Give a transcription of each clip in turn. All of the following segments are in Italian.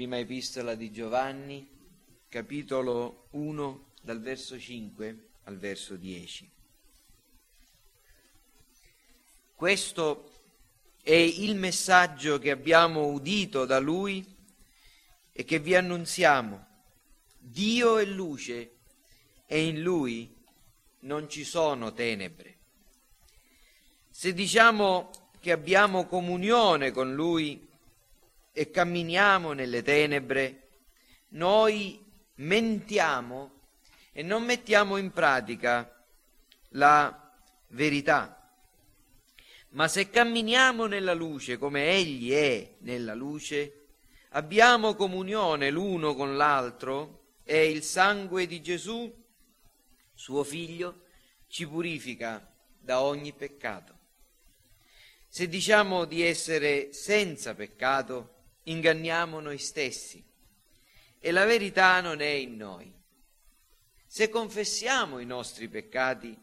Prima epistola di Giovanni, capitolo 1, dal verso 5 al verso 10. Questo è il messaggio che abbiamo udito da Lui e che vi annunziamo. Dio è luce e in Lui non ci sono tenebre. Se diciamo che abbiamo comunione con Lui e camminiamo nelle tenebre, noi mentiamo e non mettiamo in pratica la verità. Ma se camminiamo nella luce come Egli è nella luce, abbiamo comunione l'uno con l'altro e il sangue di Gesù, suo Figlio, ci purifica da ogni peccato. Se diciamo di essere senza peccato, inganniamo noi stessi e la verità non è in noi. Se confessiamo i nostri peccati,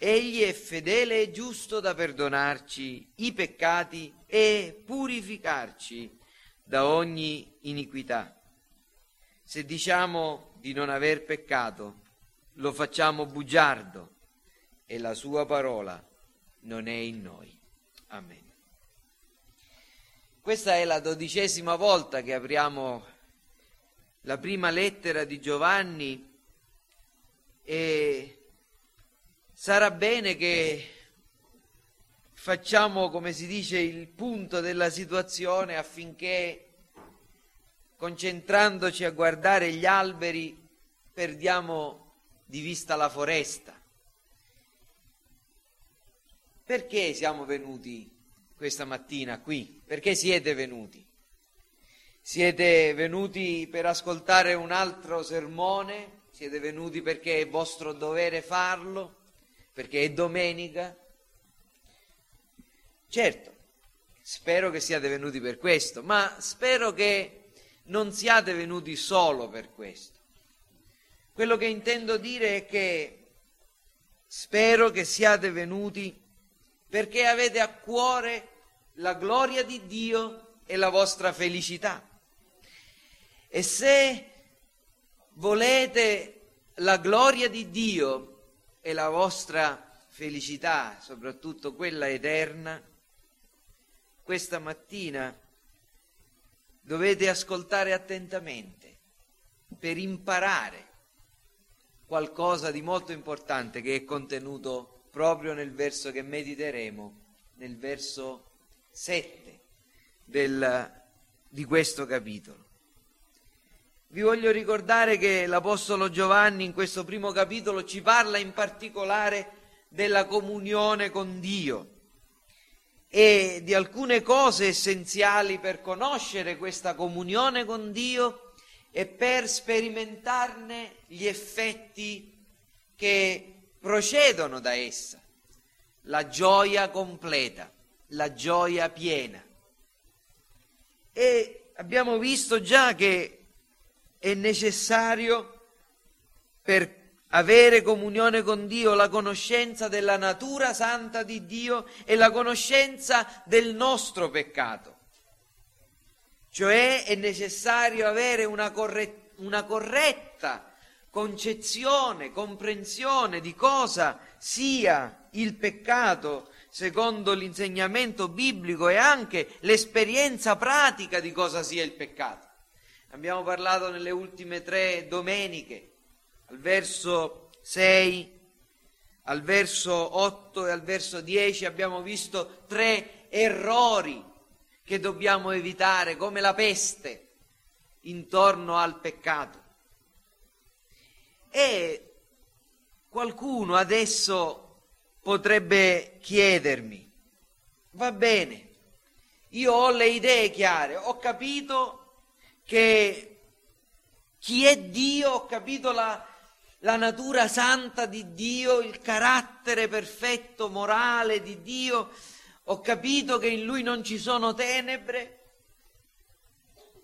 Egli è fedele e giusto da perdonarci i peccati e purificarci da ogni iniquità. Se diciamo di non aver peccato, lo facciamo bugiardo e la sua parola non è in noi. Amen. Questa è la dodicesima volta che apriamo la prima lettera di Giovanni e sarà bene che facciamo, come si dice, il punto della situazione affinché, concentrandoci a guardare gli alberi, perdiamo di vista la foresta. Perché siamo venuti questa mattina qui? Perché siete venuti? Siete venuti per ascoltare un altro sermone? Siete venuti perché è vostro dovere farlo? perché è domenica. Certo, spero che siate venuti per questo, ma spero che non siate venuti solo per questo. Quello che intendo dire è che spero che siate venuti perché avete a cuore la gloria di Dio e la vostra felicità. E se volete la gloria di Dio e la vostra felicità, soprattutto quella eterna, questa mattina dovete ascoltare attentamente per imparare qualcosa di molto importante che è contenuto proprio nel verso che mediteremo, nel verso 7 del, di questo capitolo. Vi voglio ricordare che l'Apostolo Giovanni in questo primo capitolo ci parla in particolare della comunione con Dio e di alcune cose essenziali per conoscere questa comunione con Dio e per sperimentarne gli effetti che procedono da essa. La gioia completa, la gioia piena. E abbiamo visto già che è necessario per avere comunione con Dio la conoscenza della natura santa di Dio e la conoscenza del nostro peccato. Cioè è necessario avere una, corre- una corretta concezione, comprensione di cosa sia il peccato secondo l'insegnamento biblico e anche l'esperienza pratica di cosa sia il peccato. Abbiamo parlato nelle ultime tre domeniche, al verso 6, al verso 8 e al verso 10 abbiamo visto tre errori che dobbiamo evitare come la peste intorno al peccato. E qualcuno adesso potrebbe chiedermi, va bene, io ho le idee chiare, ho capito che chi è Dio, ho capito la, la natura santa di Dio, il carattere perfetto, morale di Dio, ho capito che in Lui non ci sono tenebre,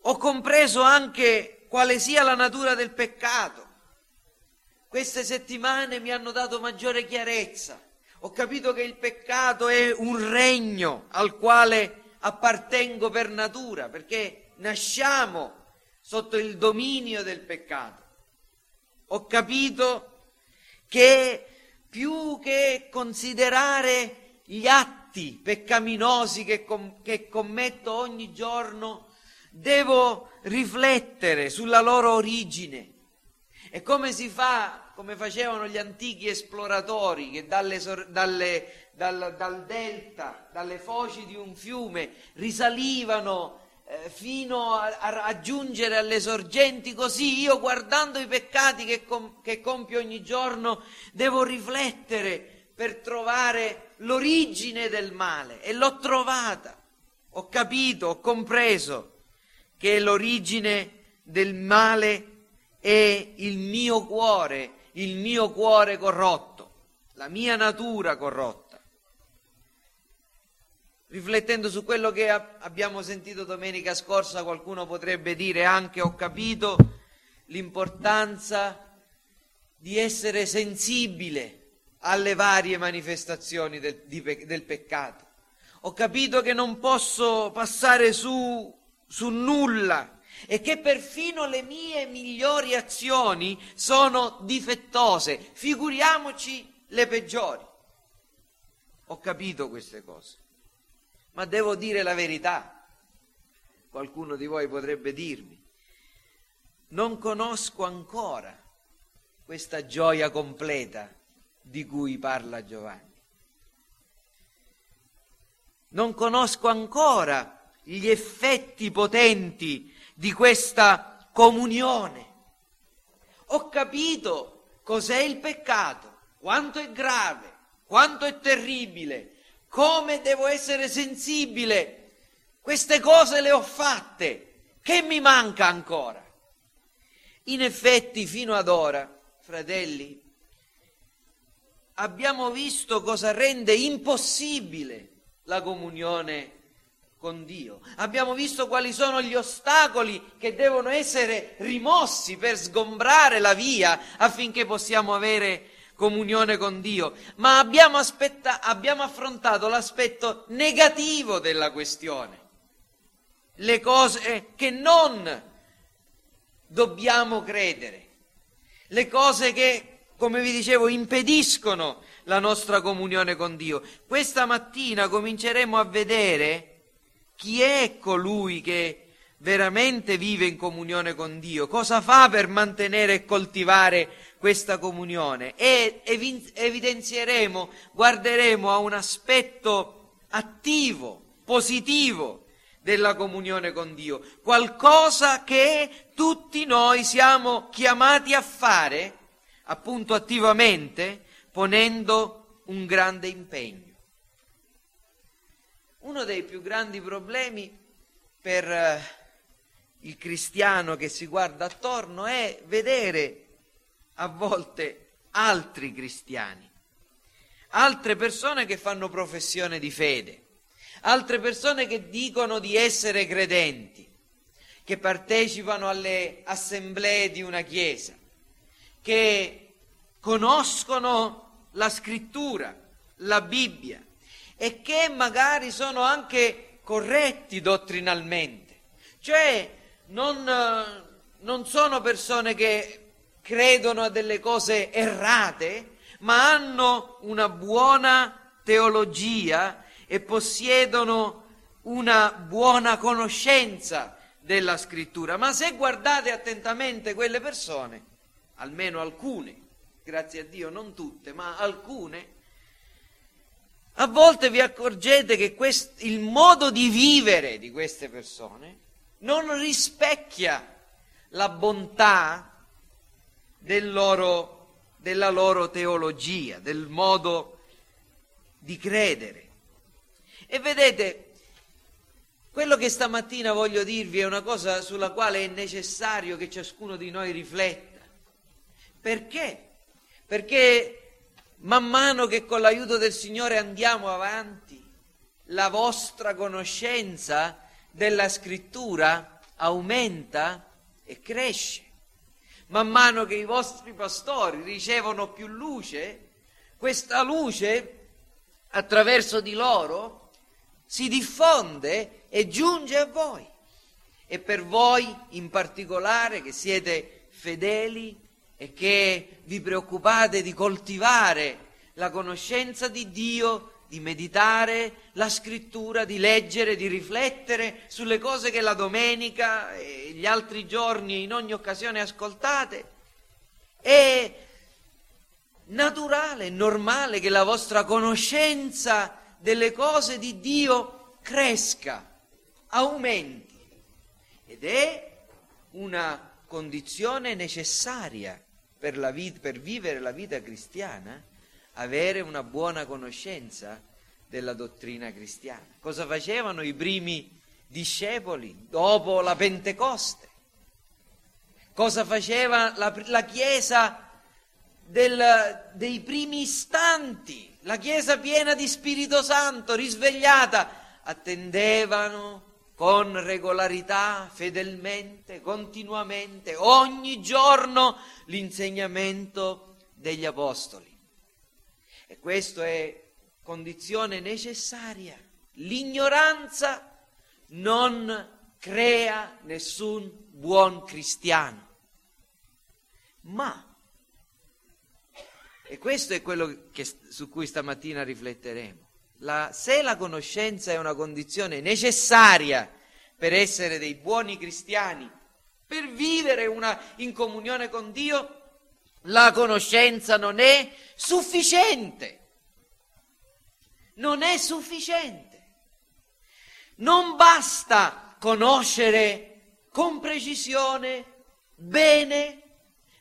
ho compreso anche quale sia la natura del peccato. Queste settimane mi hanno dato maggiore chiarezza. Ho capito che il peccato è un regno al quale appartengo per natura, perché nasciamo sotto il dominio del peccato. Ho capito che più che considerare gli atti peccaminosi che, com- che commetto ogni giorno, devo riflettere sulla loro origine. E come si fa, come facevano gli antichi esploratori che dalle, dalle, dal, dal delta, dalle foci di un fiume risalivano eh, fino a, a, raggiungere alle sorgenti, così io guardando i peccati che, com, che compio ogni giorno devo riflettere per trovare l'origine del male e l'ho trovata, ho capito, ho compreso che l'origine del male è il mio cuore, il mio cuore corrotto, la mia natura corrotta riflettendo su quello che abbiamo sentito domenica scorsa, qualcuno potrebbe dire anche ho capito l'importanza di essere sensibile alle varie manifestazioni del, di, del peccato. Ho capito che non posso passare su, su nulla e che perfino le mie migliori azioni sono difettose, figuriamoci le peggiori. Ho capito queste cose ma devo dire la verità. Qualcuno di voi potrebbe dirmi, non conosco ancora questa gioia completa di cui parla Giovanni. Non conosco ancora gli effetti potenti di questa comunione. Ho capito cos'è il peccato, quanto è grave, quanto è terribile, come devo essere sensibile. Queste cose le ho fatte. Che mi manca ancora? In effetti, fino ad ora, fratelli, abbiamo visto cosa rende impossibile la comunione con Dio. Abbiamo visto quali sono gli ostacoli che devono essere rimossi per sgombrare la via affinché possiamo avere comunione con Dio, ma abbiamo, aspetta, abbiamo affrontato l'aspetto negativo della questione, le cose che non dobbiamo credere, le cose che, come vi dicevo, impediscono la nostra comunione con Dio. Questa mattina cominceremo a vedere chi è colui che veramente vive in comunione con Dio, cosa fa per mantenere e coltivare questa comunione? E evidenzieremo, guarderemo a un aspetto attivo, positivo della comunione con Dio, qualcosa che tutti noi siamo chiamati a fare, appunto attivamente, ponendo un grande impegno. Uno dei più grandi problemi per eh, il cristiano che si guarda attorno è vedere a volte altri cristiani, altre persone che fanno professione di fede, altre persone che dicono di essere credenti, che partecipano alle assemblee di una chiesa, che conoscono la scrittura, la Bibbia e che magari sono anche corretti dottrinalmente, cioè non, non sono persone che credono a delle cose errate, ma hanno una buona teologia e possiedono una buona conoscenza della scrittura. Ma se guardate attentamente quelle persone, almeno alcune, grazie a Dio non tutte, ma alcune, a volte vi accorgete che quest, il modo di vivere di queste persone non rispecchia la bontà del loro, della loro teologia, del modo di credere. E vedete, quello che stamattina voglio dirvi è una cosa sulla quale è necessario che ciascuno di noi rifletta. Perché? Perché man mano che con l'aiuto del Signore andiamo avanti, la vostra conoscenza della scrittura aumenta e cresce man mano che i vostri pastori ricevono più luce, questa luce attraverso di loro si diffonde e giunge a voi. e per voi in particolare che siete fedeli e che vi preoccupate di coltivare la conoscenza di Dio, di meditare la scrittura, di leggere, di riflettere sulle cose che la domenica e gli altri giorni in ogni occasione ascoltate. È naturale, normale che la vostra conoscenza delle cose di Dio cresca, aumenti ed è una condizione necessaria per, vita, per vivere la vita cristiana, avere una buona conoscenza della dottrina cristiana. Cosa facevano i primi discepoli dopo la Pentecoste? Cosa faceva la, la Chiesa del, dei primi istanti? La Chiesa piena di Spirito Santo, risvegliata, attendevano con regolarità, fedelmente, continuamente, ogni giorno l'insegnamento degli Apostoli. E questa è condizione necessaria. L'ignoranza non crea nessun buon cristiano. Ma, e questo è quello che, su cui stamattina rifletteremo, la, se la conoscenza è una condizione necessaria per essere dei buoni cristiani, per vivere una, in comunione con Dio, la conoscenza non è sufficiente. Non è sufficiente. Non basta conoscere con precisione, bene,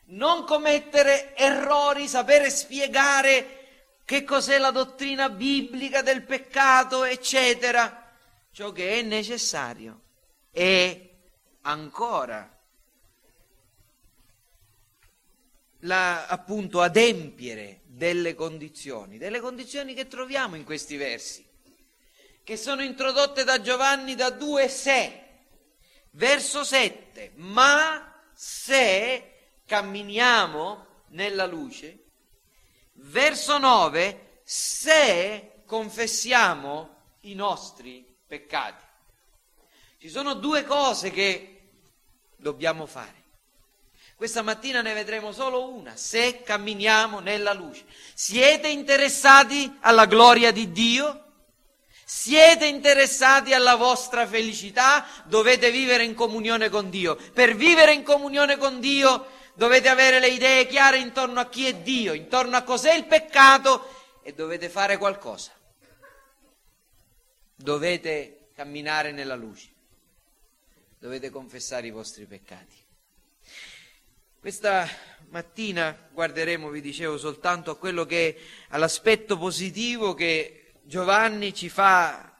non commettere errori, sapere spiegare che cos'è la dottrina biblica del peccato, eccetera. Ciò che è necessario è ancora la, appunto adempiere delle condizioni, delle condizioni che troviamo in questi versi, che sono introdotte da Giovanni da 2 se. Verso 7, ma se camminiamo nella luce, Verso 9, se confessiamo i nostri peccati. Ci sono due cose che dobbiamo fare. Questa mattina ne vedremo solo una, se camminiamo nella luce. Siete interessati alla gloria di Dio? Siete interessati alla vostra felicità? Dovete vivere in comunione con Dio. Per vivere in comunione con Dio dovete avere le idee chiare intorno a chi è Dio, intorno a cos'è il peccato e dovete fare qualcosa. Dovete camminare nella luce, dovete confessare i vostri peccati. Questa mattina guarderemo, vi dicevo, soltanto a quello che all'aspetto positivo che Giovanni ci fa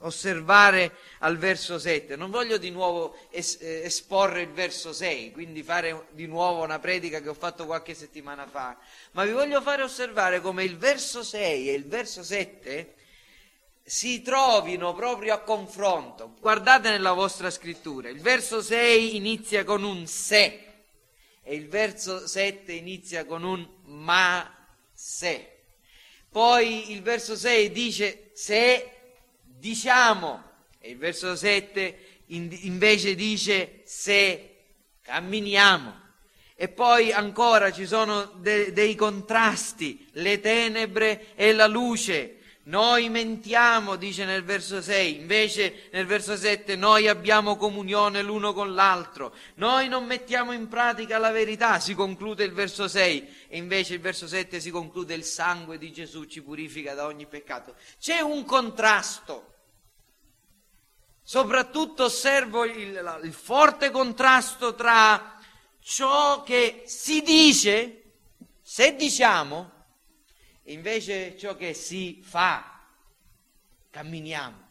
osservare al verso 7. Non voglio di nuovo es- eh, esporre il verso 6, quindi fare di nuovo una predica che ho fatto qualche settimana fa, ma vi voglio fare osservare come il verso 6 e il verso 7 si trovino proprio a confronto. Guardate nella vostra scrittura, il verso 6 inizia con un se e il verso 7 inizia con un ma se. Poi il verso 6 dice se diciamo, e il verso 7 invece dice se camminiamo. E poi ancora ci sono de- dei contrasti, le tenebre e la luce. Noi mentiamo, dice nel verso 6, invece nel verso 7 noi abbiamo comunione l'uno con l'altro. Noi non mettiamo in pratica la verità, si conclude il verso 6, e invece il verso 7 si conclude il sangue di Gesù ci purifica da ogni peccato. C'è un contrasto. Soprattutto osservo il, il forte contrasto tra ciò che si dice, se diciamo, invece ciò che si fa. Camminiamo.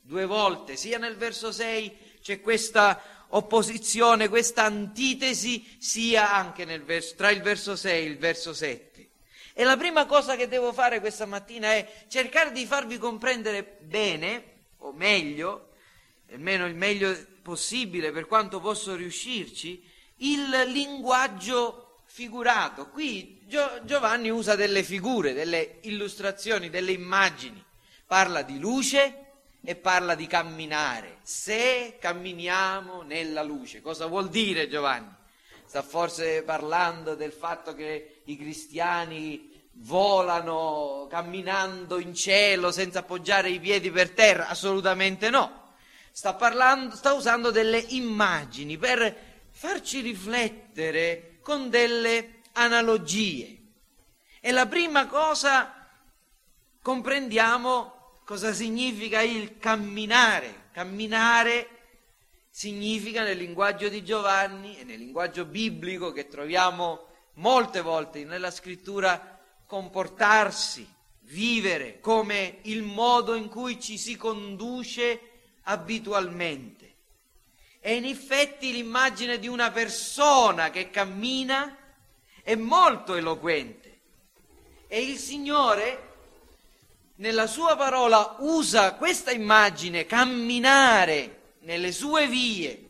Due volte, sia nel verso 6 c'è questa opposizione, questa antitesi, sia anche verso, tra il verso 6 e il verso 7. E la prima cosa che devo fare questa mattina è cercare di farvi comprendere bene, o meglio, almeno il meglio possibile per quanto posso riuscirci, il linguaggio figurato. Qui Giovanni usa delle figure, delle illustrazioni, delle immagini. Parla di luce e parla di camminare. Se camminiamo nella luce, cosa vuol dire Giovanni? Sta forse parlando del fatto che i cristiani volano camminando in cielo senza appoggiare i piedi per terra? Assolutamente no. Sta, parlando, sta usando delle immagini per farci riflettere con delle analogie. E la prima cosa comprendiamo cosa significa il camminare. Camminare significa nel linguaggio di Giovanni e nel linguaggio biblico che troviamo molte volte nella scrittura comportarsi, vivere come il modo in cui ci si conduce abitualmente. E in effetti l'immagine di una persona che cammina è molto eloquente. E il Signore nella sua parola usa questa immagine, camminare nelle sue vie,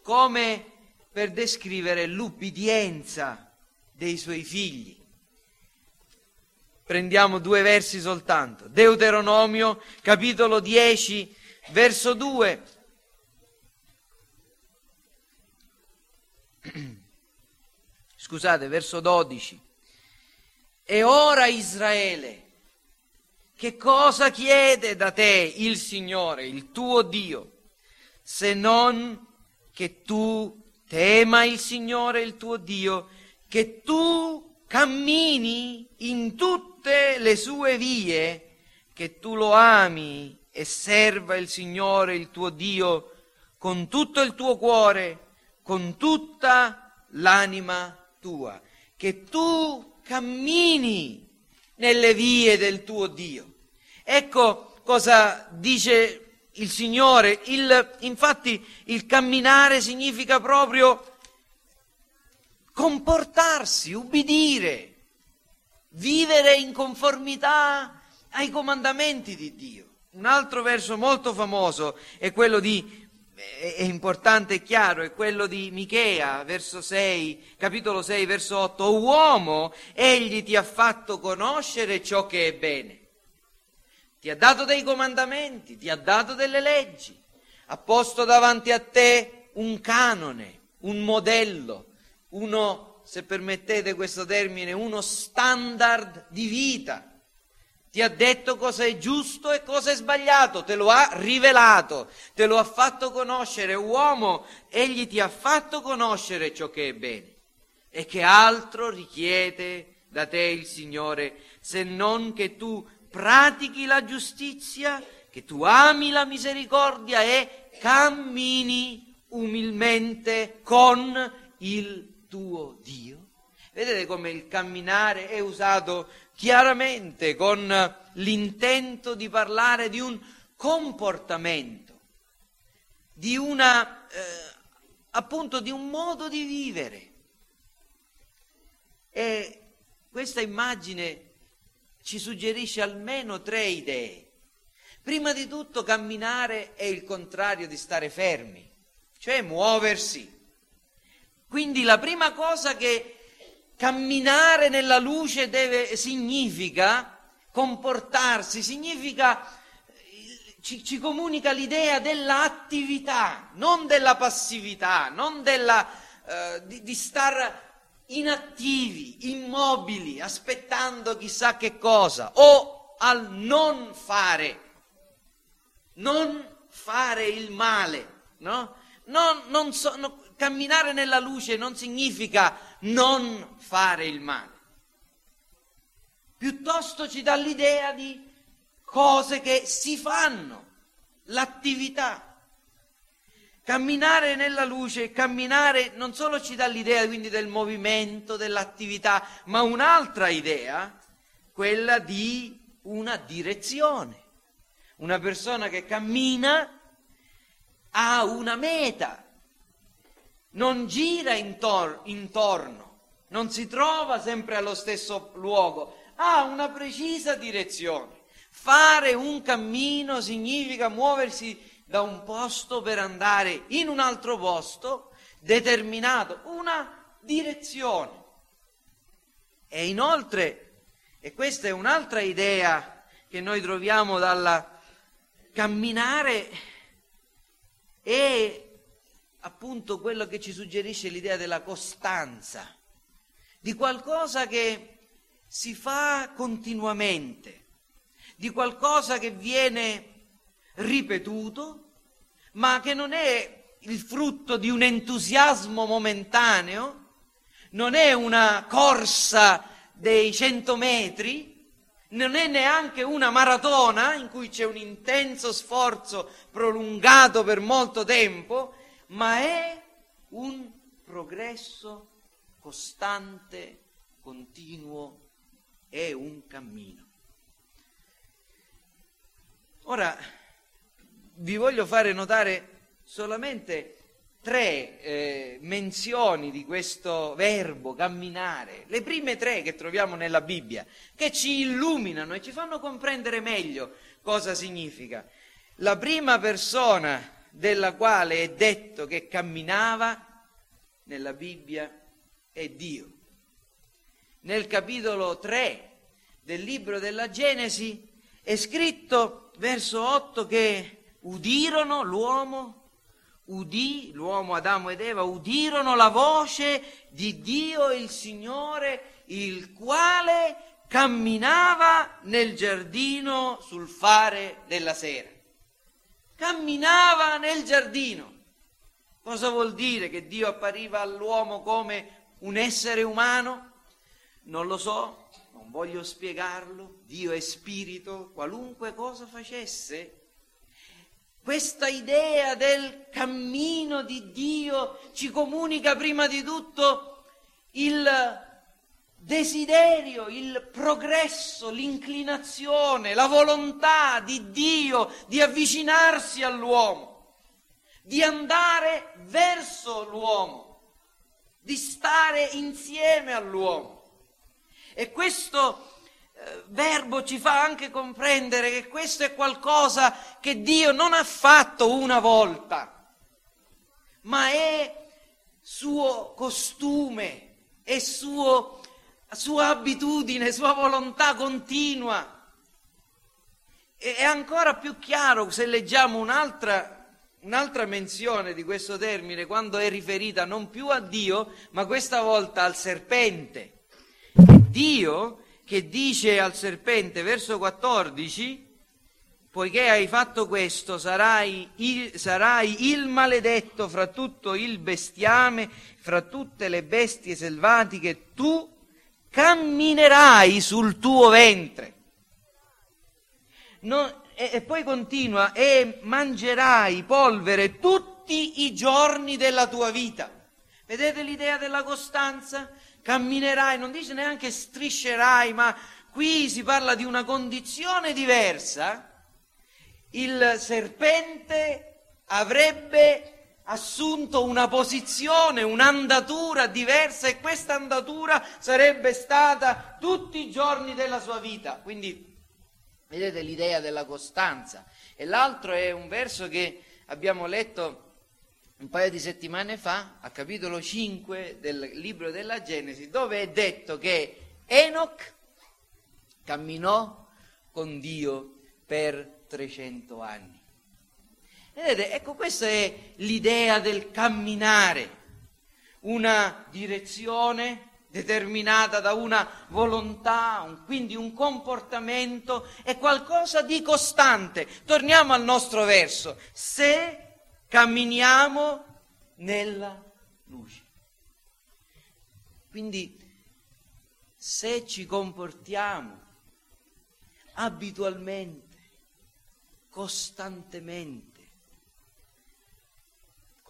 come per descrivere l'ubbidienza dei suoi figli. Prendiamo due versi soltanto. Deuteronomio, capitolo 10, verso 2. Scusate, verso 12. E ora Israele, che cosa chiede da te il Signore, il tuo Dio, se non che tu tema il Signore, il tuo Dio, che tu cammini in tutte le sue vie, che tu lo ami e serva il Signore, il tuo Dio, con tutto il tuo cuore, con tutta l'anima tua, che tu cammini nelle vie del tuo Dio. Ecco cosa dice il Signore. Il, infatti il camminare significa proprio comportarsi, ubbidire, vivere in conformità ai comandamenti di Dio. Un altro verso molto famoso è quello di è importante e chiaro, è quello di Michea, verso 6, capitolo 6, verso 8. Uomo, egli ti ha fatto conoscere ciò che è bene ti ha dato dei comandamenti, ti ha dato delle leggi, ha posto davanti a te un canone, un modello, uno, se permettete questo termine, uno standard di vita. Ti ha detto cosa è giusto e cosa è sbagliato, te lo ha rivelato, te lo ha fatto conoscere. Uomo, egli ti ha fatto conoscere ciò che è bene. E che altro richiede da te il Signore se non che tu pratichi la giustizia, che tu ami la misericordia e cammini umilmente con il tuo Dio. Vedete come il camminare è usato chiaramente con l'intento di parlare di un comportamento, di una, eh, appunto, di un modo di vivere. E questa immagine ci suggerisce almeno tre idee. Prima di tutto camminare è il contrario di stare fermi, cioè muoversi. Quindi la prima cosa che camminare nella luce deve, significa comportarsi, significa ci, ci, comunica l'idea dell'attività, non della passività, non della, eh, di, di star inattivi, immobili, aspettando chissà che cosa, o al non fare, non fare il male, no? Non, non so, no, camminare nella luce non significa non fare il male, piuttosto ci dà l'idea di cose che si fanno, l'attività. Camminare nella luce, camminare non solo ci dà l'idea quindi del movimento, dell'attività, ma un'altra idea, quella di una direzione. Una persona che cammina ha una meta, non gira intor- intorno, non si trova sempre allo stesso luogo, ha una precisa direzione. Fare un cammino significa muoversi da un posto per andare in un altro posto determinato, una direzione. E inoltre, e questa è un'altra idea che noi troviamo dalla, camminare è appunto quello che ci suggerisce l'idea della costanza, di qualcosa che si fa continuamente, di qualcosa che viene ripetuto, ma che non è il frutto di un entusiasmo momentaneo, non è una corsa dei cento metri, non è neanche una maratona in cui c'è un intenso sforzo prolungato per molto tempo, ma è un progresso costante, continuo, è un cammino. Ora vi voglio fare notare solamente tre eh, menzioni di questo verbo camminare, le prime tre che troviamo nella Bibbia, che ci illuminano e ci fanno comprendere meglio cosa significa. La prima persona della quale è detto che camminava nella Bibbia è Dio. Nel capitolo 3 del libro della Genesi è scritto, verso 8, che udirono l'uomo, udì, l'uomo Adamo ed Eva, udirono la voce di Dio il Signore, il quale camminava nel giardino sul fare della sera camminava nel giardino. Cosa vuol dire che Dio appariva all'uomo come un essere umano? Non lo so, non voglio spiegarlo. Dio è spirito, qualunque cosa facesse. Questa idea del cammino di Dio ci comunica prima di tutto il desiderio, il progresso, l'inclinazione, la volontà di Dio di avvicinarsi all'uomo, di andare verso l'uomo, di stare insieme all'uomo. E questo eh, verbo ci fa anche comprendere che questo è qualcosa che Dio non ha fatto una volta, ma è suo costume, è suo sua abitudine, sua volontà continua. E è ancora più chiaro se leggiamo un'altra, un'altra menzione di questo termine quando è riferita non più a Dio, ma questa volta al serpente. Dio che dice al serpente, verso 14, poiché hai fatto questo, sarai il, sarai il, maledetto fra tutto il bestiame, fra tutte le bestie selvatiche, tu camminerai sul tuo ventre. Non, e, e poi continua, e mangerai polvere tutti i giorni della tua vita. Vedete l'idea della costanza? Camminerai, non dice neanche striscerai, ma qui si parla di una condizione diversa. Il serpente avrebbe assunto una posizione, un'andatura diversa e questa andatura sarebbe stata tutti i giorni della sua vita. Quindi vedete l'idea della costanza. E l'altro è un verso che abbiamo letto un paio di settimane fa, a capitolo 5 del libro della Genesi, dove è detto che Enoch camminò con Dio per 300 anni. Vedete, ecco questa è l'idea del camminare, una direzione determinata da una volontà, un, quindi un comportamento, è qualcosa di costante. Torniamo al nostro verso, se camminiamo nella luce. Quindi se ci comportiamo abitualmente, costantemente,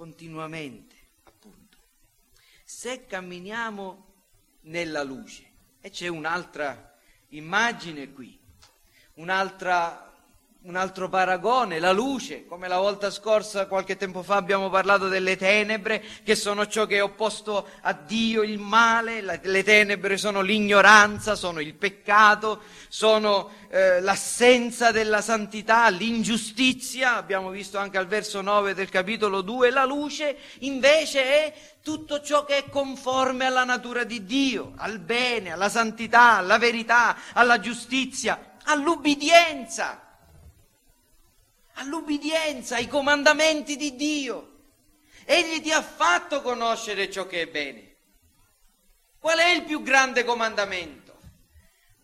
continuamente, appunto. Se camminiamo nella luce, e c'è un'altra immagine qui, un'altra un altro paragone, la luce, come la volta scorsa, qualche tempo fa, abbiamo parlato delle tenebre, che sono ciò che è opposto a Dio, il male, le tenebre sono l'ignoranza, sono il peccato, sono eh, l'assenza della santità, l'ingiustizia, abbiamo visto anche al verso 9 del capitolo 2, la luce invece è tutto ciò che è conforme alla natura di Dio, al bene, alla santità, alla verità, alla giustizia, all'ubbidienza all'ubbidienza ai comandamenti di Dio. Egli ti ha fatto conoscere ciò che è bene. Qual è il più grande comandamento?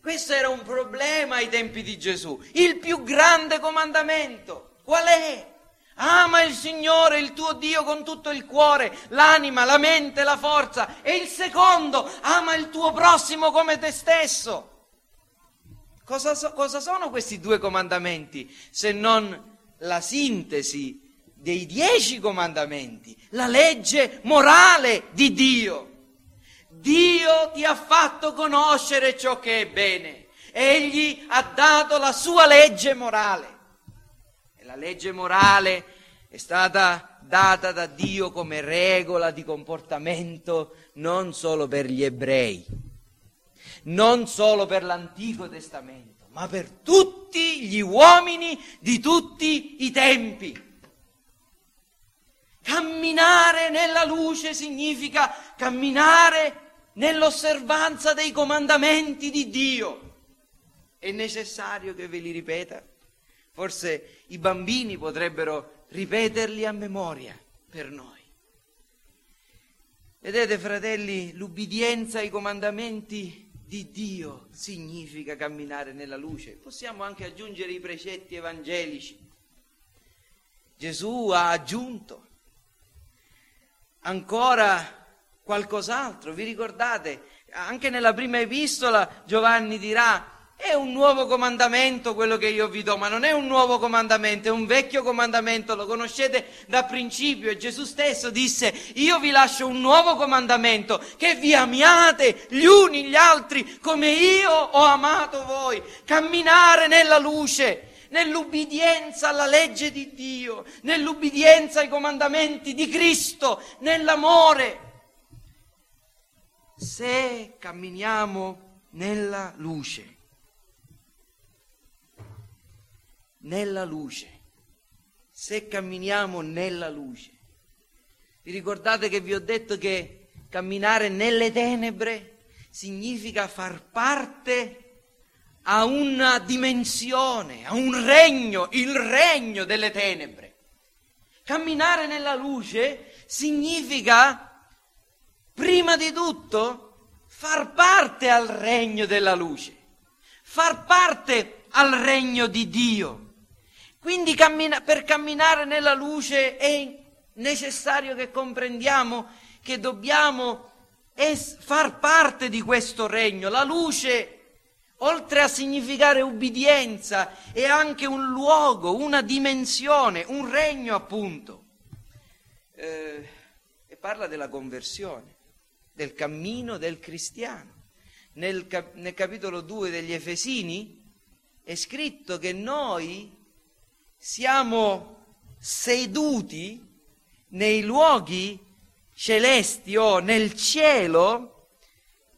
Questo era un problema ai tempi di Gesù. Il più grande comandamento. Qual è? Ama il Signore, il tuo Dio, con tutto il cuore, l'anima, la mente, la forza. E il secondo, ama il tuo prossimo come te stesso. Cosa, so, cosa sono questi due comandamenti se non la sintesi dei dieci comandamenti, la legge morale di Dio. Dio ti ha fatto conoscere ciò che è bene. Egli ha dato la sua legge morale. E la legge morale è stata data da Dio come regola di comportamento non solo per gli ebrei, non solo per l'Antico Testamento ma per tutti gli uomini di tutti i tempi. Camminare nella luce significa camminare nell'osservanza dei comandamenti di Dio. È necessario che ve li ripeta? Forse i bambini potrebbero ripeterli a memoria per noi. Vedete, fratelli, l'ubbidienza ai comandamenti di Dio significa camminare nella luce. Possiamo anche aggiungere i precetti evangelici. Gesù ha aggiunto ancora qualcos'altro. Vi ricordate? Anche nella prima epistola Giovanni dirà è un nuovo comandamento quello che io vi do, ma non è un nuovo comandamento, è un vecchio comandamento, lo conoscete da principio Gesù stesso disse io vi lascio un nuovo comandamento, che vi amiate gli uni gli altri come io ho amato voi, camminare nella luce, nell'ubbidienza alla legge di Dio, nell'ubbidienza ai comandamenti di Cristo, nell'amore. Se camminiamo nella luce, nella luce, se camminiamo nella luce. Vi ricordate che vi ho detto che camminare nelle tenebre significa far parte a una dimensione, a un regno, il regno delle tenebre. Camminare nella luce significa, prima di tutto, far parte al regno della luce, far parte al regno di Dio. Quindi cammina, per camminare nella luce è necessario che comprendiamo che dobbiamo es- far parte di questo regno. La luce, oltre a significare ubbidienza, è anche un luogo, una dimensione, un regno appunto. Eh, e parla della conversione, del cammino del cristiano. Nel, cap- nel capitolo 2 degli Efesini è scritto che noi siamo seduti nei luoghi celesti o nel cielo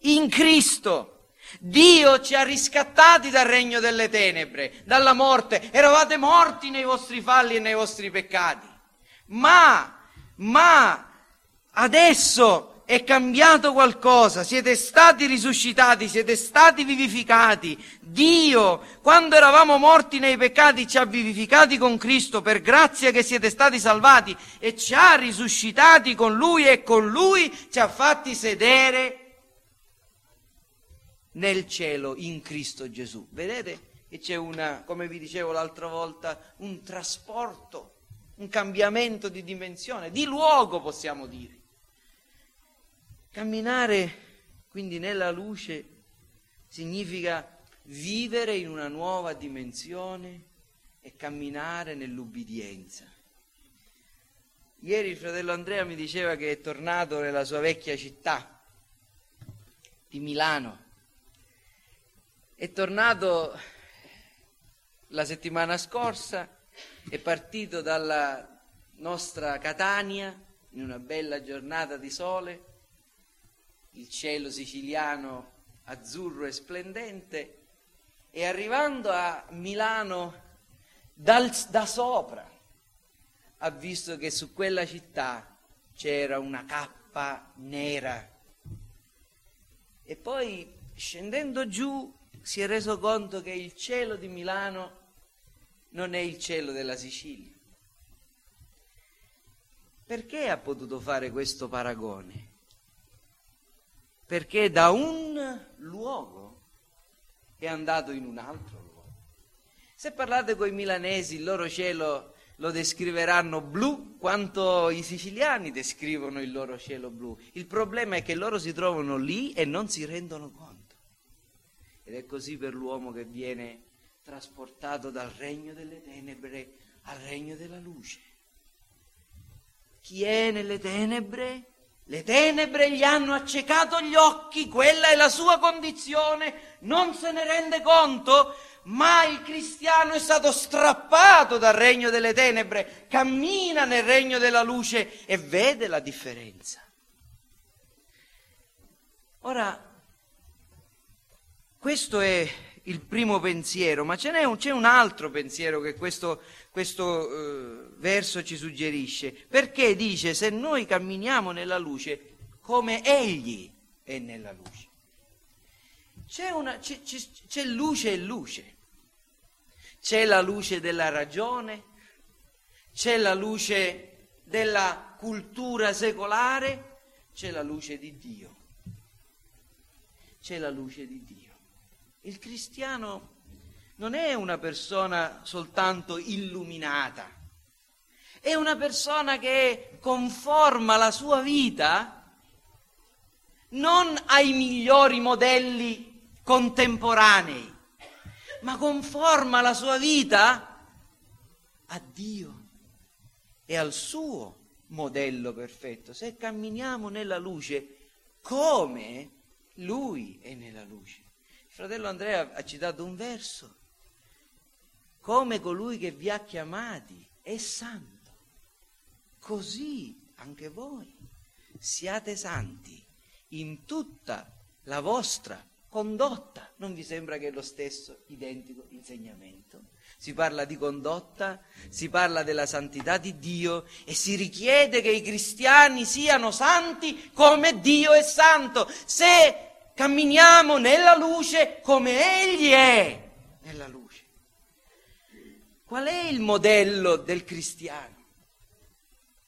in Cristo. Dio ci ha riscattati dal regno delle tenebre, dalla morte. Eravate morti nei vostri falli e nei vostri peccati. Ma, ma, adesso è cambiato qualcosa, siete stati risuscitati, siete stati vivificati. Dio, quando eravamo morti nei peccati, ci ha vivificati con Cristo per grazia che siete stati salvati e ci ha risuscitati con Lui e con Lui ci ha fatti sedere nel cielo in Cristo Gesù. Vedete che c'è una, come vi dicevo l'altra volta, un trasporto, un cambiamento di dimensione, di luogo possiamo dire. Camminare quindi nella luce significa vivere in una nuova dimensione e camminare nell'ubbidienza. Ieri il fratello Andrea mi diceva che è tornato nella sua vecchia città di Milano. È tornato la settimana scorsa, è partito dalla nostra Catania in una bella giornata di sole il cielo siciliano azzurro e splendente, e arrivando a Milano dal, da sopra ha visto che su quella città c'era una cappa nera. E poi scendendo giù si è reso conto che il cielo di Milano non è il cielo della Sicilia. Perché ha potuto fare questo paragone? Perché da un luogo è andato in un altro luogo. Se parlate con i milanesi, il loro cielo lo descriveranno blu quanto i siciliani descrivono il loro cielo blu. Il problema è che loro si trovano lì e non si rendono conto. Ed è così per l'uomo che viene trasportato dal regno delle tenebre al regno della luce. Chi è nelle tenebre? Le tenebre gli hanno accecato gli occhi, quella è la sua condizione, non se ne rende conto, ma il cristiano è stato strappato dal regno delle tenebre, cammina nel regno della luce e vede la differenza. Ora, questo è il primo pensiero, ma ce n'è un, c'è un altro pensiero che questo, questo eh, verso ci suggerisce, perché dice se noi camminiamo nella luce come Egli è nella luce. C'è, una, c'è, c'è, luce e luce. C'è la luce della ragione, c'è la luce della cultura secolare, c'è la luce di Dio. C'è la luce di Dio. Il cristiano non è una persona soltanto illuminata, è una persona che conforma la sua vita non ai migliori modelli contemporanei, ma conforma la sua vita a Dio e al suo modello perfetto. Se camminiamo nella luce come Lui è nella luce. Il fratello Andrea ha citato un verso, come colui che vi ha chiamati è santo, così anche voi siate santi in tutta la vostra condotta. Non vi sembra che è lo stesso identico insegnamento? Si parla di condotta, si parla della santità di Dio e si richiede che i cristiani siano santi come Dio è santo. Se camminiamo nella luce come Egli è nella luce. Qual è il modello del cristiano?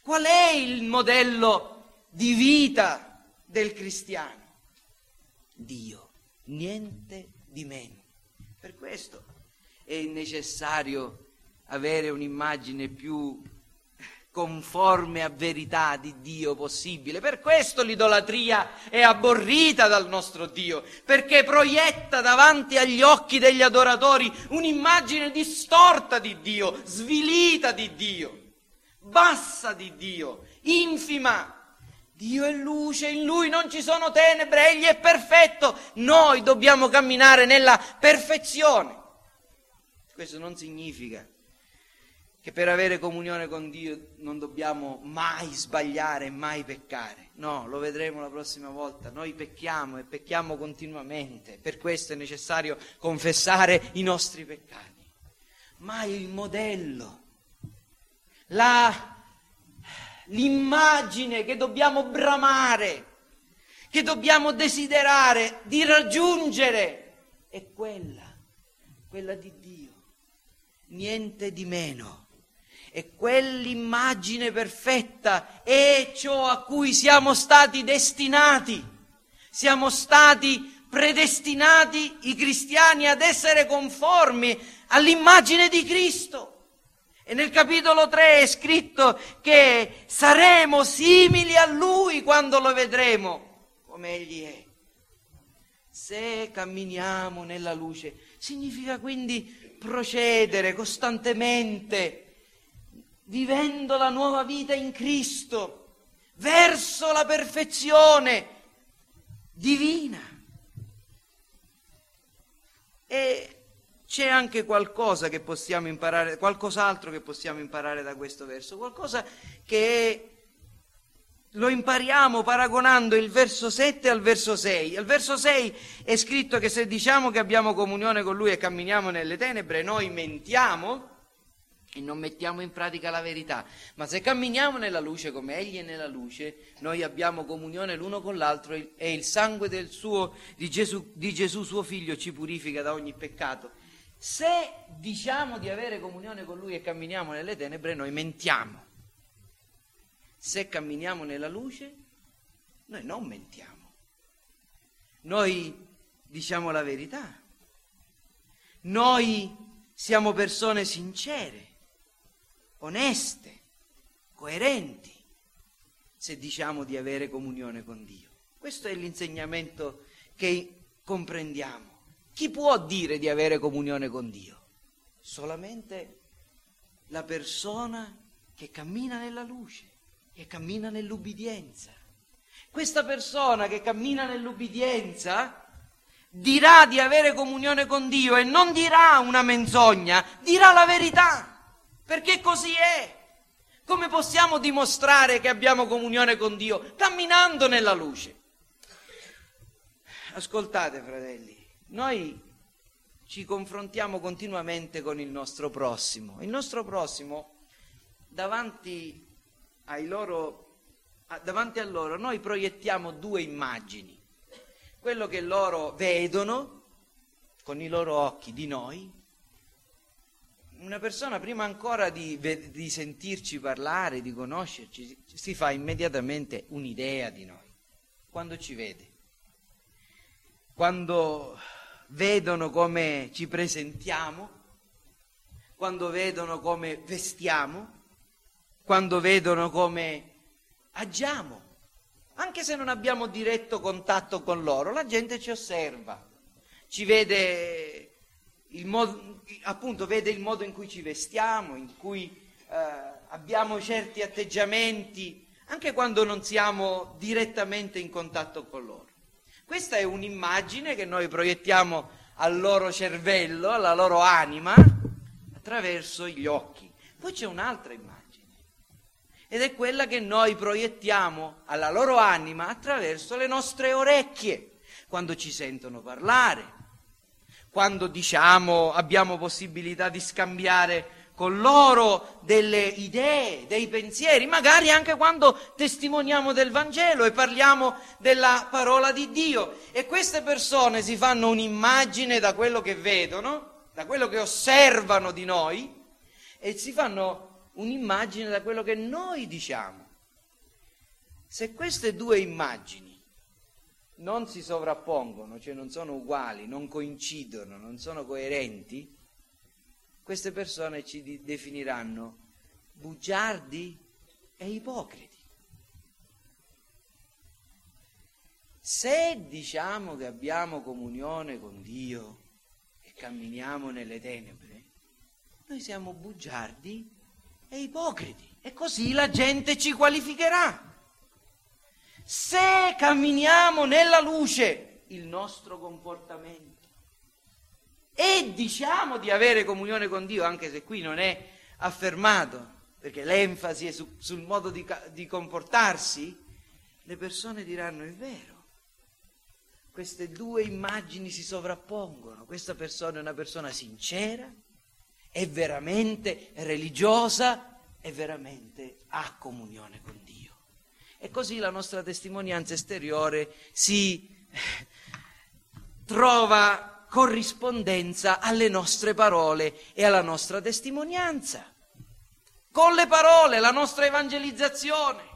Qual è il modello di vita del cristiano? Dio niente di meno. Per questo è necessario avere un'immagine più conforme a verità di Dio possibile. Per questo l'idolatria è aborrita dal nostro Dio, perché proietta davanti agli occhi degli adoratori un'immagine distorta di Dio, svilita di Dio, bassa di Dio, infima Dio è luce, in Lui non ci sono tenebre, Egli è perfetto. Noi dobbiamo camminare nella perfezione. Questo non significa che per avere comunione con Dio non dobbiamo mai sbagliare, mai peccare. No, lo vedremo la prossima volta. Noi pecchiamo e pecchiamo continuamente. Per questo è necessario confessare i nostri peccati. Ma il modello, la l'immagine che dobbiamo bramare, che dobbiamo desiderare di raggiungere, è quella, quella di Dio, niente di meno. E quell'immagine perfetta è ciò a cui siamo stati destinati, siamo stati predestinati i cristiani ad essere conformi all'immagine di Cristo. E nel capitolo 3 è scritto che saremo simili a Lui quando lo vedremo, come Egli è. Se camminiamo nella luce, significa quindi procedere costantemente, vivendo la nuova vita in Cristo, verso la perfezione divina. E c'è anche qualcosa che possiamo imparare, qualcos'altro che possiamo imparare da questo verso, qualcosa che lo impariamo paragonando il verso 7 al verso 6. Al verso 6 è scritto che se diciamo che abbiamo comunione con Lui e camminiamo nelle tenebre, noi mentiamo e non mettiamo in pratica la verità. Ma se camminiamo nella luce come Egli è nella luce, noi abbiamo comunione l'uno con l'altro e il sangue suo, di, Gesù, di Gesù suo Figlio ci purifica da ogni peccato. Se diciamo di avere comunione con Lui e camminiamo nelle tenebre, noi mentiamo. Se camminiamo nella luce, noi non mentiamo. Noi diciamo la verità. Noi siamo persone sincere, oneste, coerenti, se diciamo di avere comunione con Dio. Questo è l'insegnamento che comprendiamo. Chi può dire di avere comunione con Dio? Solamente la persona che cammina nella luce, che cammina nell'ubbidienza. Questa persona che cammina nell'ubbidienza dirà di avere comunione con Dio e non dirà una menzogna, dirà la verità, perché così è. Come possiamo dimostrare che abbiamo comunione con Dio? Camminando nella luce. Ascoltate, fratelli, noi ci confrontiamo continuamente con il nostro prossimo. Il nostro prossimo, davanti, loro, davanti a loro, noi proiettiamo due immagini. Quello che loro vedono con i loro occhi di noi. Una persona, prima ancora di, di sentirci parlare, di conoscerci, si fa immediatamente un'idea di noi, quando ci vede. Quando vedono come ci presentiamo, quando vedono come vestiamo, quando vedono come agiamo. Anche se non abbiamo diretto contatto con loro, la gente ci osserva, ci vede il modo, appunto vede il modo in cui ci vestiamo, in cui eh, abbiamo certi atteggiamenti, anche quando non siamo direttamente in contatto con loro. Questa è un'immagine che noi proiettiamo al loro cervello, alla loro anima, attraverso gli occhi. Poi c'è un'altra immagine, ed è quella che noi proiettiamo alla loro anima attraverso le nostre orecchie, quando ci sentono parlare, quando diciamo abbiamo possibilità di scambiare con loro delle idee, dei pensieri, magari anche quando testimoniamo del Vangelo e parliamo della parola di Dio. E queste persone si fanno un'immagine da quello che vedono, da quello che osservano di noi, e si fanno un'immagine da quello che noi diciamo. Se queste due immagini non si sovrappongono, cioè non sono uguali, non coincidono, non sono coerenti, queste persone ci definiranno bugiardi e ipocriti. Se diciamo che abbiamo comunione con Dio e camminiamo nelle tenebre, noi siamo bugiardi e ipocriti e così la gente ci qualificherà. Se camminiamo nella luce, il nostro comportamento e diciamo di avere comunione con Dio, anche se qui non è affermato, perché l'enfasi è su, sul modo di, di comportarsi, le persone diranno è vero. Queste due immagini si sovrappongono. Questa persona è una persona sincera, è veramente religiosa, e veramente ha comunione con Dio. E così la nostra testimonianza esteriore si trova corrispondenza alle nostre parole e alla nostra testimonianza. Con le parole, la nostra evangelizzazione.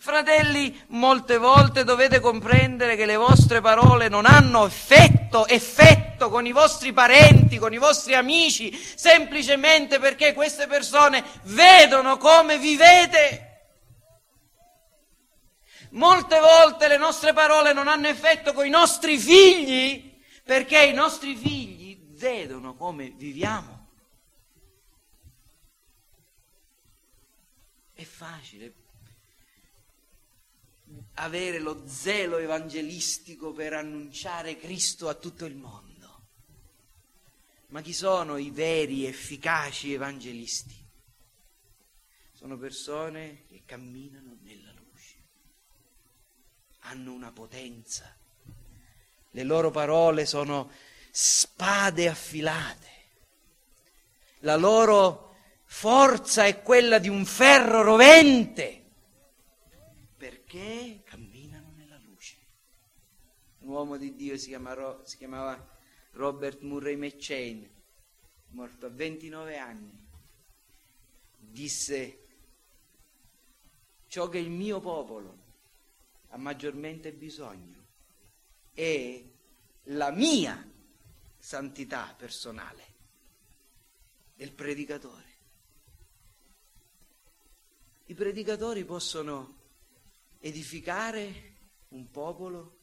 Fratelli, molte volte dovete comprendere che le vostre parole non hanno effetto, effetto con i vostri parenti, con i vostri amici, semplicemente perché queste persone vedono come vivete. Molte volte le nostre parole non hanno effetto con i nostri figli perché i nostri figli vedono come viviamo. È facile avere lo zelo evangelistico per annunciare Cristo a tutto il mondo. Ma chi sono i veri, efficaci evangelisti? Sono persone che camminano hanno una potenza le loro parole sono spade affilate. La loro forza è quella di un ferro rovente, perché camminano nella luce. Un uomo di Dio si, chiama, si chiamava Robert Murray McChain, morto a 29 anni, disse ciò che il mio popolo ha maggiormente bisogno è la mia santità personale del predicatore. I predicatori possono edificare un popolo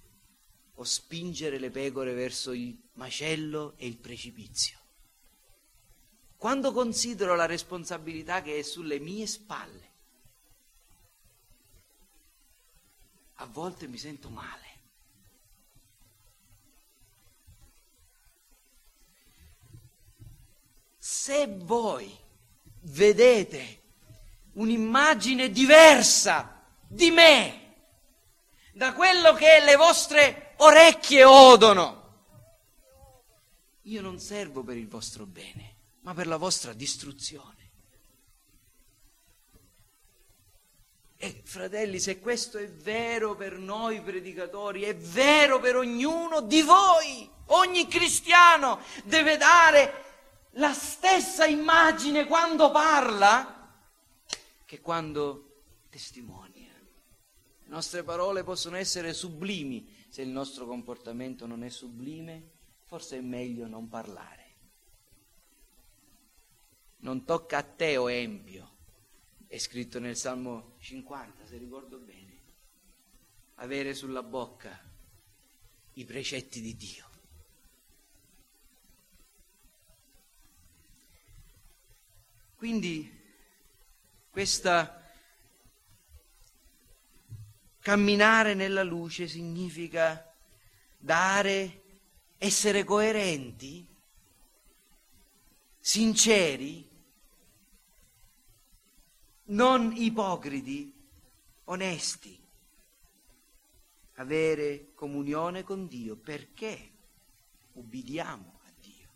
o spingere le pecore verso il macello e il precipizio. Quando considero la responsabilità che è sulle mie spalle, a volte mi sento male. Se voi vedete un'immagine diversa di me da quello che le vostre orecchie odono, io non servo per il vostro bene, ma per la vostra distruzione. E fratelli, se questo è vero per noi predicatori, è vero per ognuno di voi. Ogni cristiano deve dare la stessa immagine quando parla che quando testimonia. Le nostre parole possono essere sublimi, se il nostro comportamento non è sublime, forse è meglio non parlare. Non tocca a te, o empio, è scritto nel Salmo 50, se ricordo bene, avere sulla bocca i precetti di Dio. Quindi questa camminare nella luce significa dare, essere coerenti, sinceri non ipocriti, onesti, avere comunione con Dio perché ubbidiamo a Dio.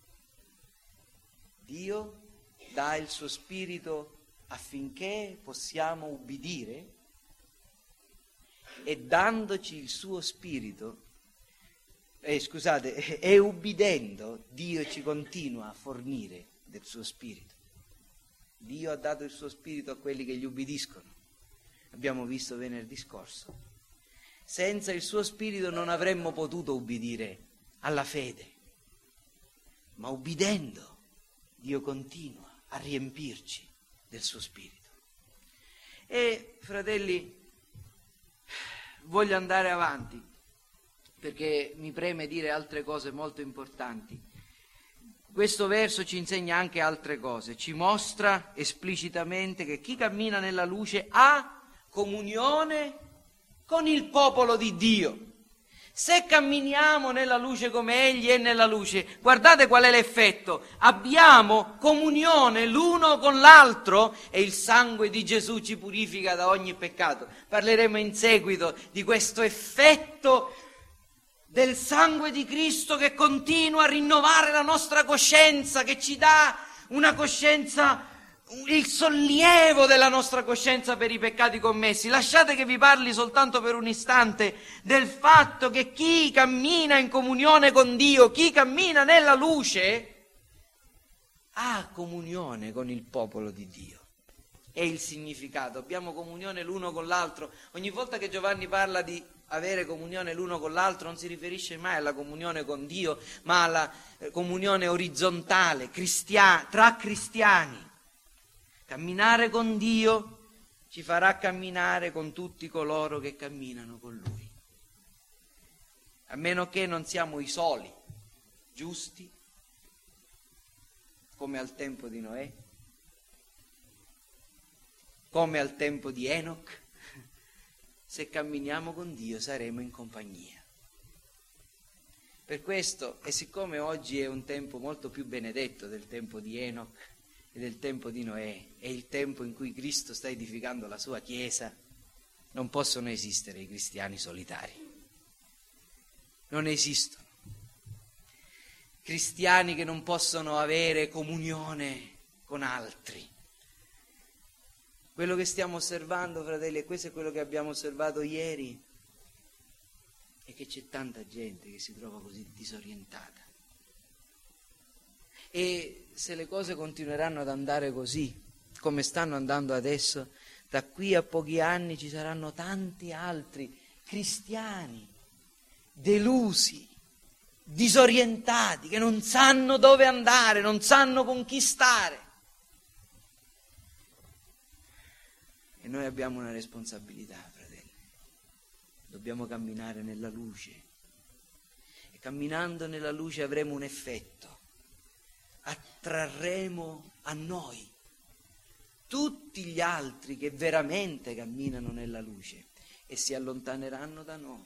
Dio dà il suo spirito affinché possiamo ubbidire e dandoci il suo spirito, eh, scusate, e ubbidendo Dio ci continua a fornire del suo spirito. Dio ha dato il suo spirito a quelli che gli ubbidiscono. Abbiamo visto venerdì scorso. Senza il suo spirito non avremmo potuto ubbidire alla fede, ma ubbidendo Dio continua a riempirci del suo spirito. E fratelli, voglio andare avanti perché mi preme dire altre cose molto importanti questo verso ci insegna anche altre cose, ci mostra esplicitamente che chi cammina nella luce ha comunione con il popolo di Dio. Se camminiamo nella luce come Egli è nella luce, guardate qual è l'effetto. Abbiamo comunione l'uno con l'altro e il sangue di Gesù ci purifica da ogni peccato. Parleremo in seguito di questo effetto del sangue di Cristo che continua a rinnovare la nostra coscienza, che ci dà una coscienza, il sollievo della nostra coscienza per i peccati commessi. Lasciate che vi parli soltanto per un istante del fatto che chi cammina in comunione con Dio, chi cammina nella luce, ha comunione con il popolo di Dio. È il significato, abbiamo comunione l'uno con l'altro. Ogni volta che Giovanni parla di avere comunione l'uno con l'altro non si riferisce mai alla comunione con Dio, ma alla eh, comunione orizzontale, cristia- tra cristiani. Camminare con Dio ci farà camminare con tutti coloro che camminano con Lui. A meno che non siamo i soli, giusti, come al tempo di Noè, come al tempo di Enoch, se camminiamo con Dio saremo in compagnia. Per questo, e siccome oggi è un tempo molto più benedetto del tempo di Enoch e del tempo di Noè, è il tempo in cui Cristo sta edificando la sua Chiesa, non possono esistere i cristiani solitari. Non esistono. Cristiani che non possono avere comunione con altri quello che stiamo osservando, fratelli, e questo è quello che abbiamo osservato ieri, è che c'è tanta gente che si trova così disorientata. E se le cose continueranno ad andare così, come stanno andando adesso, da qui a pochi anni ci saranno tanti altri cristiani delusi, disorientati, che non sanno dove andare, non sanno con chi stare. E noi abbiamo una responsabilità, fratelli. Dobbiamo camminare nella luce. E camminando nella luce avremo un effetto. Attrarremo a noi tutti gli altri che veramente camminano nella luce e si allontaneranno da noi,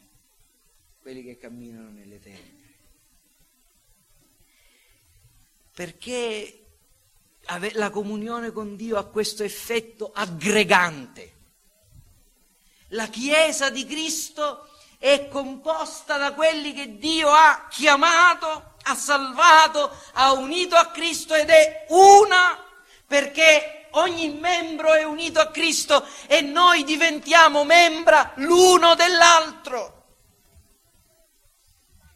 quelli che camminano nelle tenebre. Perché la comunione con Dio ha questo effetto aggregante. La Chiesa di Cristo è composta da quelli che Dio ha chiamato, ha salvato, ha unito a Cristo ed è una perché ogni membro è unito a Cristo e noi diventiamo membra l'uno dell'altro.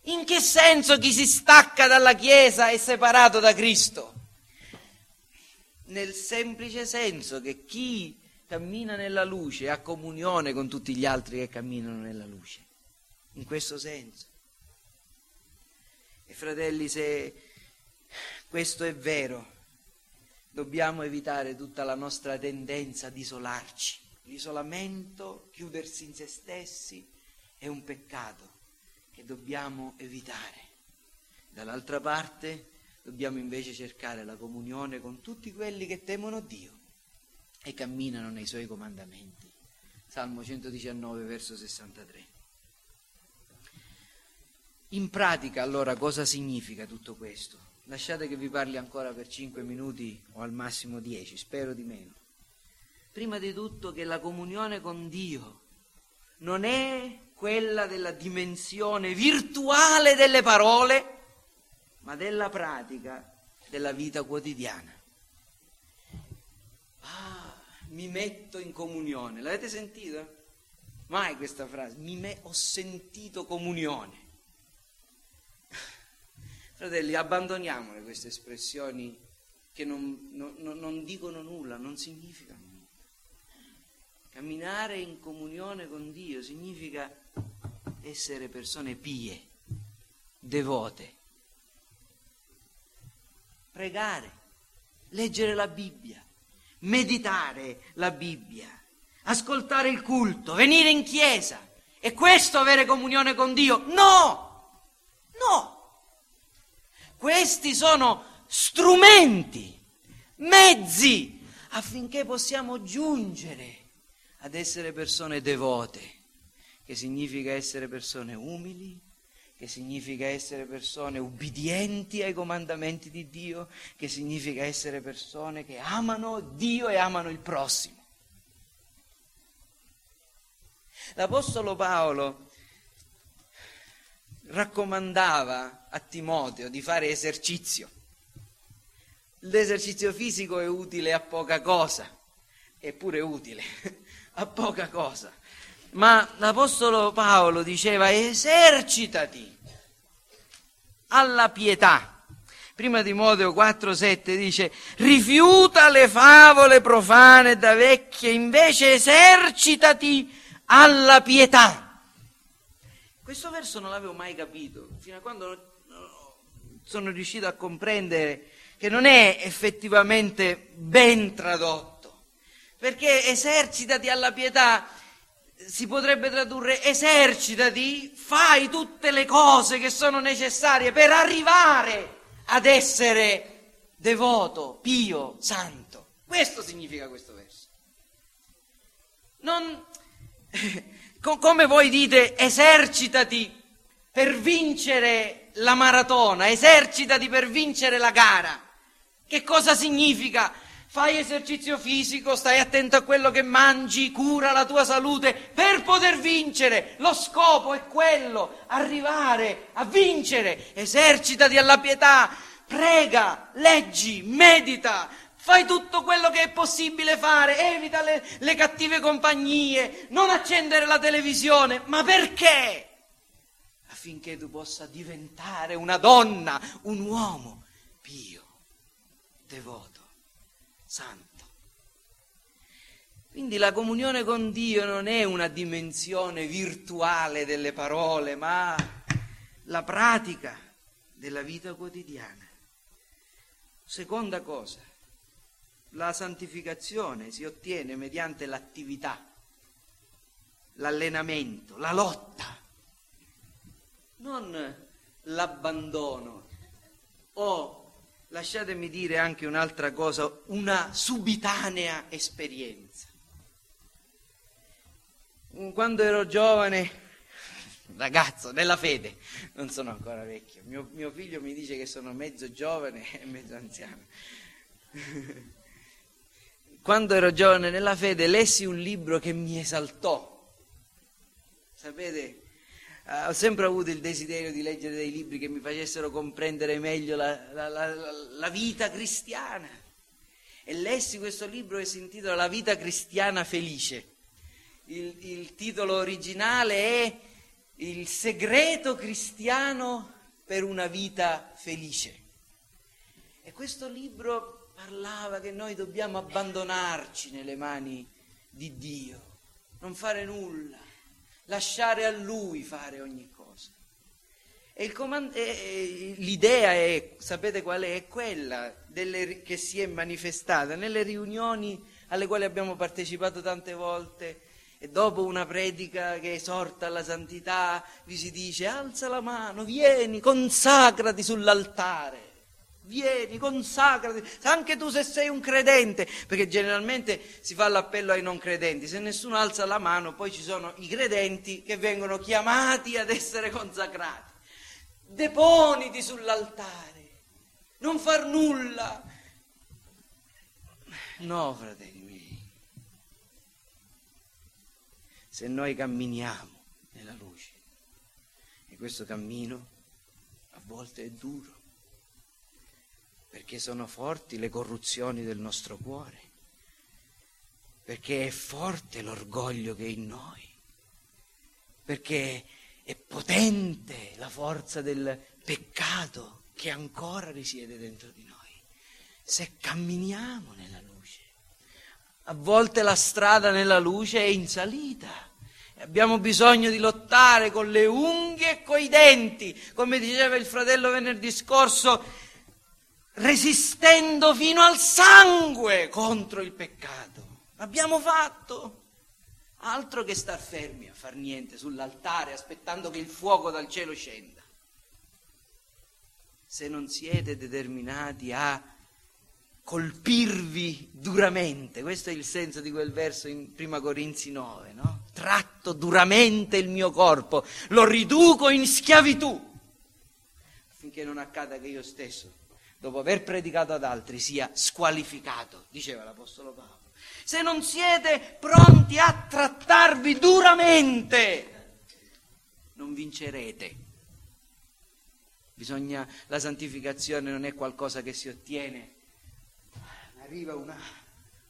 In che senso chi si stacca dalla Chiesa è separato da Cristo? Nel semplice senso che chi cammina nella luce ha comunione con tutti gli altri che camminano nella luce. In questo senso. E fratelli, se questo è vero, dobbiamo evitare tutta la nostra tendenza ad isolarci. L'isolamento, chiudersi in se stessi, è un peccato che dobbiamo evitare. Dall'altra parte dobbiamo invece cercare la comunione con tutti quelli che temono Dio e camminano nei suoi comandamenti. Salmo 119, verso 63. In pratica allora cosa significa tutto questo? Lasciate che vi parli ancora per 5 minuti o al massimo 10, spero di meno. Prima di tutto che la comunione con Dio non è quella della dimensione virtuale delle parole, ma della pratica della vita quotidiana. Ah, mi metto in comunione. L'avete sentita? Mai questa frase? Mi me- ho sentito comunione. Fratelli, abbandoniamole queste espressioni che non, non, non dicono nulla, non significano nulla. Camminare in comunione con Dio significa essere persone pie, devote, pregare, leggere la Bibbia, meditare la Bibbia, ascoltare il culto, venire in chiesa. E questo avere comunione con Dio? No! No! Questi sono strumenti, mezzi affinché possiamo giungere ad essere persone devote che significa essere persone umili, che significa essere persone ubbidienti ai comandamenti di Dio, che significa essere persone che amano Dio e amano il prossimo. L'Apostolo Paolo raccomandava a Timoteo di fare esercizio. L'esercizio fisico è utile a poca cosa, eppure utile a poca cosa ma l'Apostolo Paolo diceva esercitati alla pietà. Prima Timoteo 4,7 dice rifiuta le favole profane da vecchie, invece esercitati alla pietà. Questo verso non l'avevo mai capito, fino a quando sono riuscito a comprendere che non è effettivamente ben tradotto, perché esercitati alla pietà si potrebbe tradurre esercitati, fai tutte le cose che sono necessarie per arrivare ad essere devoto, pio, santo. Questo significa questo verso. Non, come voi dite, esercitati per vincere la maratona, esercitati per vincere la gara. Che cosa significa? Fai esercizio fisico, stai attento a quello che mangi, cura la tua salute per poter vincere. Lo scopo è quello, arrivare a vincere. Esercitati alla pietà, prega, leggi, medita, fai tutto quello che è possibile fare, evita le, le cattive compagnie, non accendere la televisione. Ma perché? Affinché tu possa diventare una donna, un uomo pio, devoto, santo. Quindi la comunione con Dio non è una dimensione virtuale delle parole, ma la pratica della vita quotidiana. Seconda cosa, la santificazione si ottiene mediante l'attività, l'allenamento, la lotta, non l'abbandono o, lasciatemi dire anche un'altra cosa, una subitanea esperienza. Quando ero giovane, ragazzo, nella fede, non sono ancora vecchio, mio, mio figlio mi dice che sono mezzo giovane e mezzo anziano. Quando ero giovane nella fede lessi un libro che mi esaltò. Sapete, Uh, ho sempre avuto il desiderio di leggere dei libri che mi facessero comprendere meglio la, la, la, la vita cristiana. E lessi questo libro che si intitola La vita cristiana felice. Il, il titolo originale è Il segreto cristiano per una vita felice. E questo libro parlava che noi dobbiamo abbandonarci nelle mani di Dio, non fare nulla lasciare a lui fare ogni cosa. E, comand- e l'idea è, sapete qual è? È quella delle, che si è manifestata nelle riunioni alle quali abbiamo partecipato tante volte e dopo una predica che esorta alla santità vi si dice alza la mano, vieni, consacrati sull'altare vieni, consacrati, anche tu se sei un credente, perché generalmente si fa l'appello ai non credenti, se nessuno alza la mano poi ci sono i credenti che vengono chiamati ad essere consacrati. Deponiti sull'altare, non far nulla. No, fratelli miei, se noi camminiamo nella luce, e questo cammino a volte è duro, perché sono forti le corruzioni del nostro cuore, perché è forte l'orgoglio che è in noi, perché è potente la forza del peccato che ancora risiede dentro di noi. Se camminiamo nella luce, a volte la strada nella luce è in salita. Abbiamo bisogno di lottare con le unghie e coi denti, come diceva il fratello venerdì scorso, resistendo fino al sangue contro il peccato. L'abbiamo fatto. Altro che star fermi a far niente sull'altare aspettando che il fuoco dal cielo scenda. Se non siete determinati a colpirvi duramente, questo è il senso di quel verso in Prima Corinzi 9, no? Tratto duramente il mio corpo, lo riduco in schiavitù, affinché non accada che io stesso dopo aver predicato ad altri, sia squalificato, diceva l'Apostolo Paolo. Se non siete pronti a trattarvi duramente, non vincerete. Bisogna, la santificazione non è qualcosa che si ottiene, arriva una,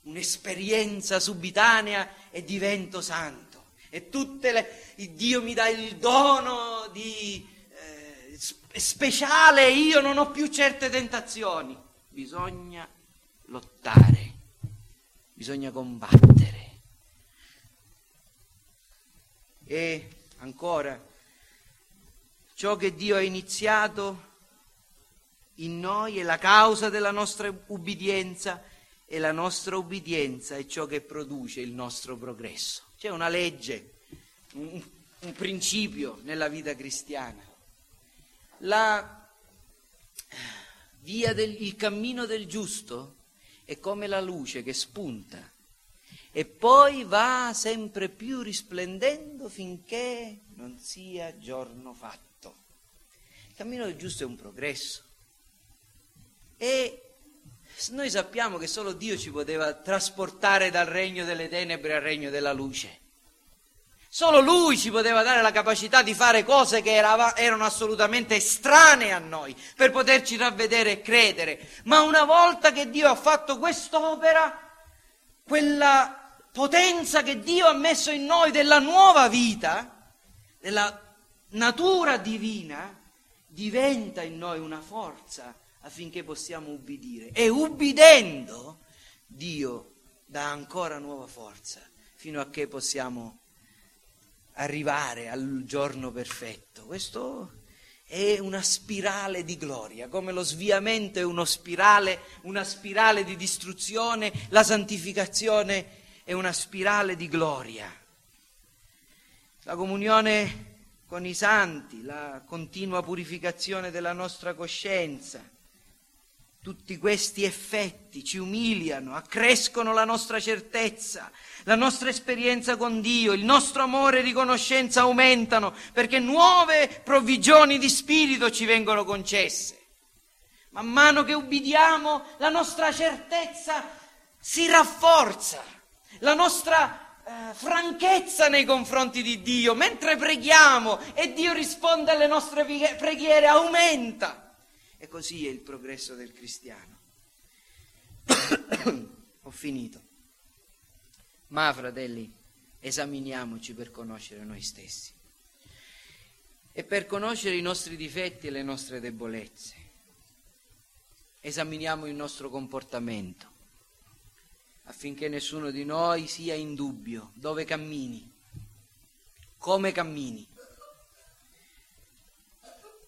un'esperienza subitanea e divento santo. E tutte le, Dio mi dà il dono di speciale, io non ho più certe tentazioni. Bisogna lottare, bisogna combattere. E ancora, ciò che Dio ha iniziato in noi è la causa della nostra ubbidienza e la nostra ubbidienza è ciò che produce il nostro progresso. C'è una legge, un, un principio nella vita cristiana la via del, il cammino del giusto è come la luce che spunta e poi va sempre più risplendendo finché non sia giorno fatto. Il cammino del giusto è un progresso e noi sappiamo che solo Dio ci poteva trasportare dal regno delle tenebre al regno della luce. Solo lui ci poteva dare la capacità di fare cose che erano assolutamente estranee a noi, per poterci ravvedere e credere. Ma una volta che Dio ha fatto quest'opera, quella potenza che Dio ha messo in noi della nuova vita, della natura divina, diventa in noi una forza affinché possiamo ubbidire. E ubbidendo, Dio dà ancora nuova forza fino a che possiamo arrivare al giorno perfetto. Questo è una spirale di gloria, come lo sviamento è spirale, una spirale di distruzione, la santificazione è una spirale di gloria. La comunione con i santi, la continua purificazione della nostra coscienza, tutti questi effetti ci umiliano, accrescono la nostra certezza, la nostra esperienza con Dio, il nostro amore e riconoscenza aumentano perché nuove provvigioni di spirito ci vengono concesse. Man mano che ubbidiamo la nostra certezza si rafforza, la nostra eh, franchezza nei confronti di Dio, mentre preghiamo e Dio risponde alle nostre preghiere aumenta. E così è il progresso del cristiano. Ho finito. Ma, fratelli, esaminiamoci per conoscere noi stessi e per conoscere i nostri difetti e le nostre debolezze. Esaminiamo il nostro comportamento affinché nessuno di noi sia in dubbio dove cammini, come cammini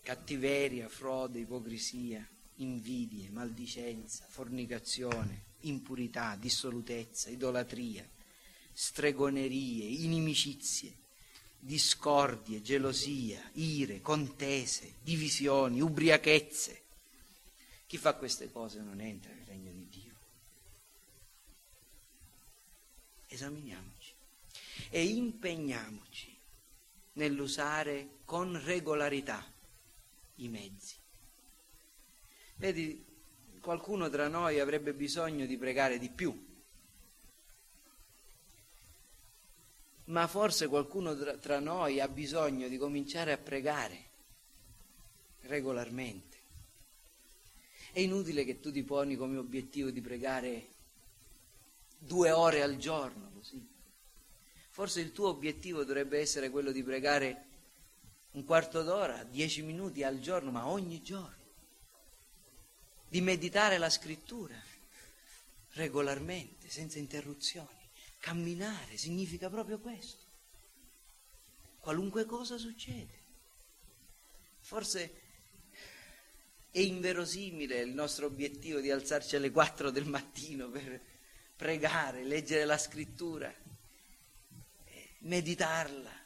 cattiveria, frode, ipocrisia, invidie, maldicenza, fornicazione, impurità, dissolutezza, idolatria, stregonerie, inimicizie, discordie, gelosia, ire, contese, divisioni, ubriachezze. Chi fa queste cose non entra nel regno di Dio. Esaminiamoci e impegniamoci nell'usare con regolarità i mezzi. Vedi, qualcuno tra noi avrebbe bisogno di pregare di più, ma forse qualcuno tra, noi ha bisogno di cominciare a pregare regolarmente. È inutile che tu ti poni come obiettivo di pregare due ore al giorno, così. Forse il tuo obiettivo dovrebbe essere quello di pregare un quarto d'ora, dieci minuti al giorno, ma ogni giorno. Di meditare la scrittura regolarmente, senza interruzioni. Camminare significa proprio questo. Qualunque cosa succede. Forse è inverosimile il nostro obiettivo di alzarci alle quattro del mattino per pregare, leggere la scrittura, meditarla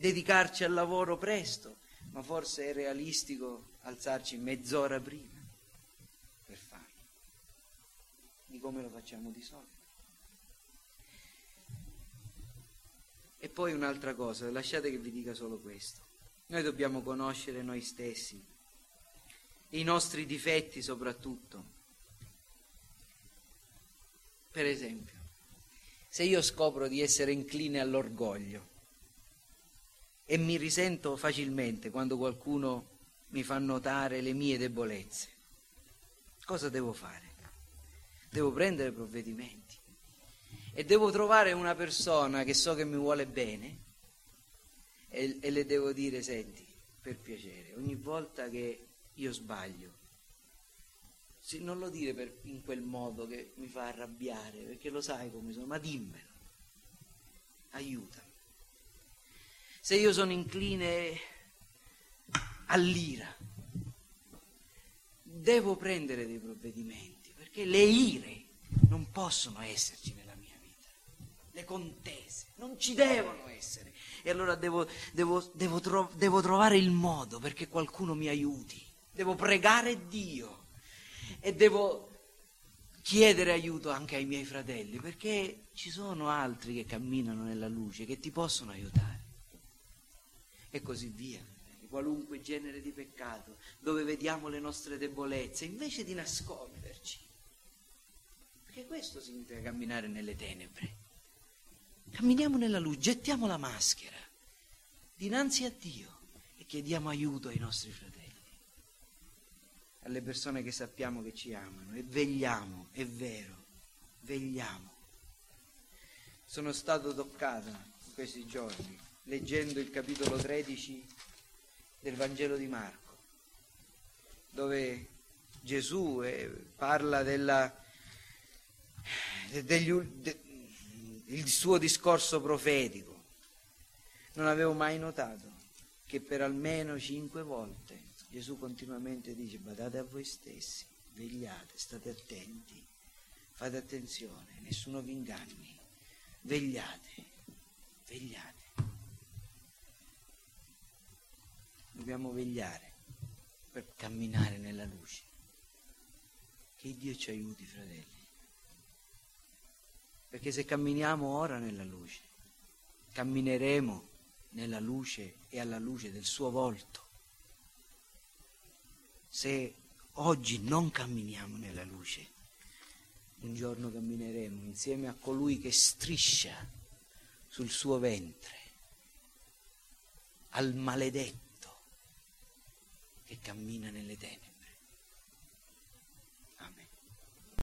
dedicarci al lavoro presto, ma forse è realistico alzarci mezz'ora prima per farlo, di come lo facciamo di solito. E poi un'altra cosa, lasciate che vi dica solo questo. Noi dobbiamo conoscere noi stessi, i nostri difetti soprattutto. Per esempio, se io scopro di essere incline all'orgoglio, e mi risento facilmente quando qualcuno mi fa notare le mie debolezze. Cosa devo fare? Devo prendere provvedimenti e devo trovare una persona che so che mi vuole bene e, e le devo dire, senti, per piacere, ogni volta che io sbaglio, non lo dire per, in quel modo che mi fa arrabbiare, perché lo sai come sono, ma dimmelo, aiutami se io sono incline all'ira, devo prendere dei provvedimenti, perché le ire non possono esserci nella mia vita, le contese non ci devono essere. E allora devo, devo, devo, tro- devo trovare il modo perché qualcuno mi aiuti, devo pregare Dio e devo chiedere aiuto anche ai miei fratelli, perché ci sono altri che camminano nella luce, che ti possono aiutare e così via. Qualunque genere di peccato, dove vediamo le nostre debolezze, invece di nasconderci. Perché questo significa camminare nelle tenebre. Camminiamo nella luce, gettiamo la maschera dinanzi a Dio e chiediamo aiuto ai nostri fratelli, alle persone che sappiamo che ci amano e vegliamo, è vero, vegliamo. Sono stato toccato in questi giorni leggendo il capitolo 13 del Vangelo di Marco, dove Gesù eh, parla della, degli, de, il suo discorso profetico. Non avevo mai notato che per almeno cinque volte Gesù continuamente dice badate a voi stessi, vegliate, state attenti, fate attenzione, nessuno vi inganni, vegliate, vegliate. Dobbiamo vegliare per camminare nella luce. Che Dio ci aiuti, fratelli. Perché se camminiamo ora nella luce, cammineremo nella luce e alla luce del suo volto. Se oggi non camminiamo nella luce, un giorno cammineremo insieme a colui che striscia sul suo ventre, al maledetto che cammina nelle tenebre.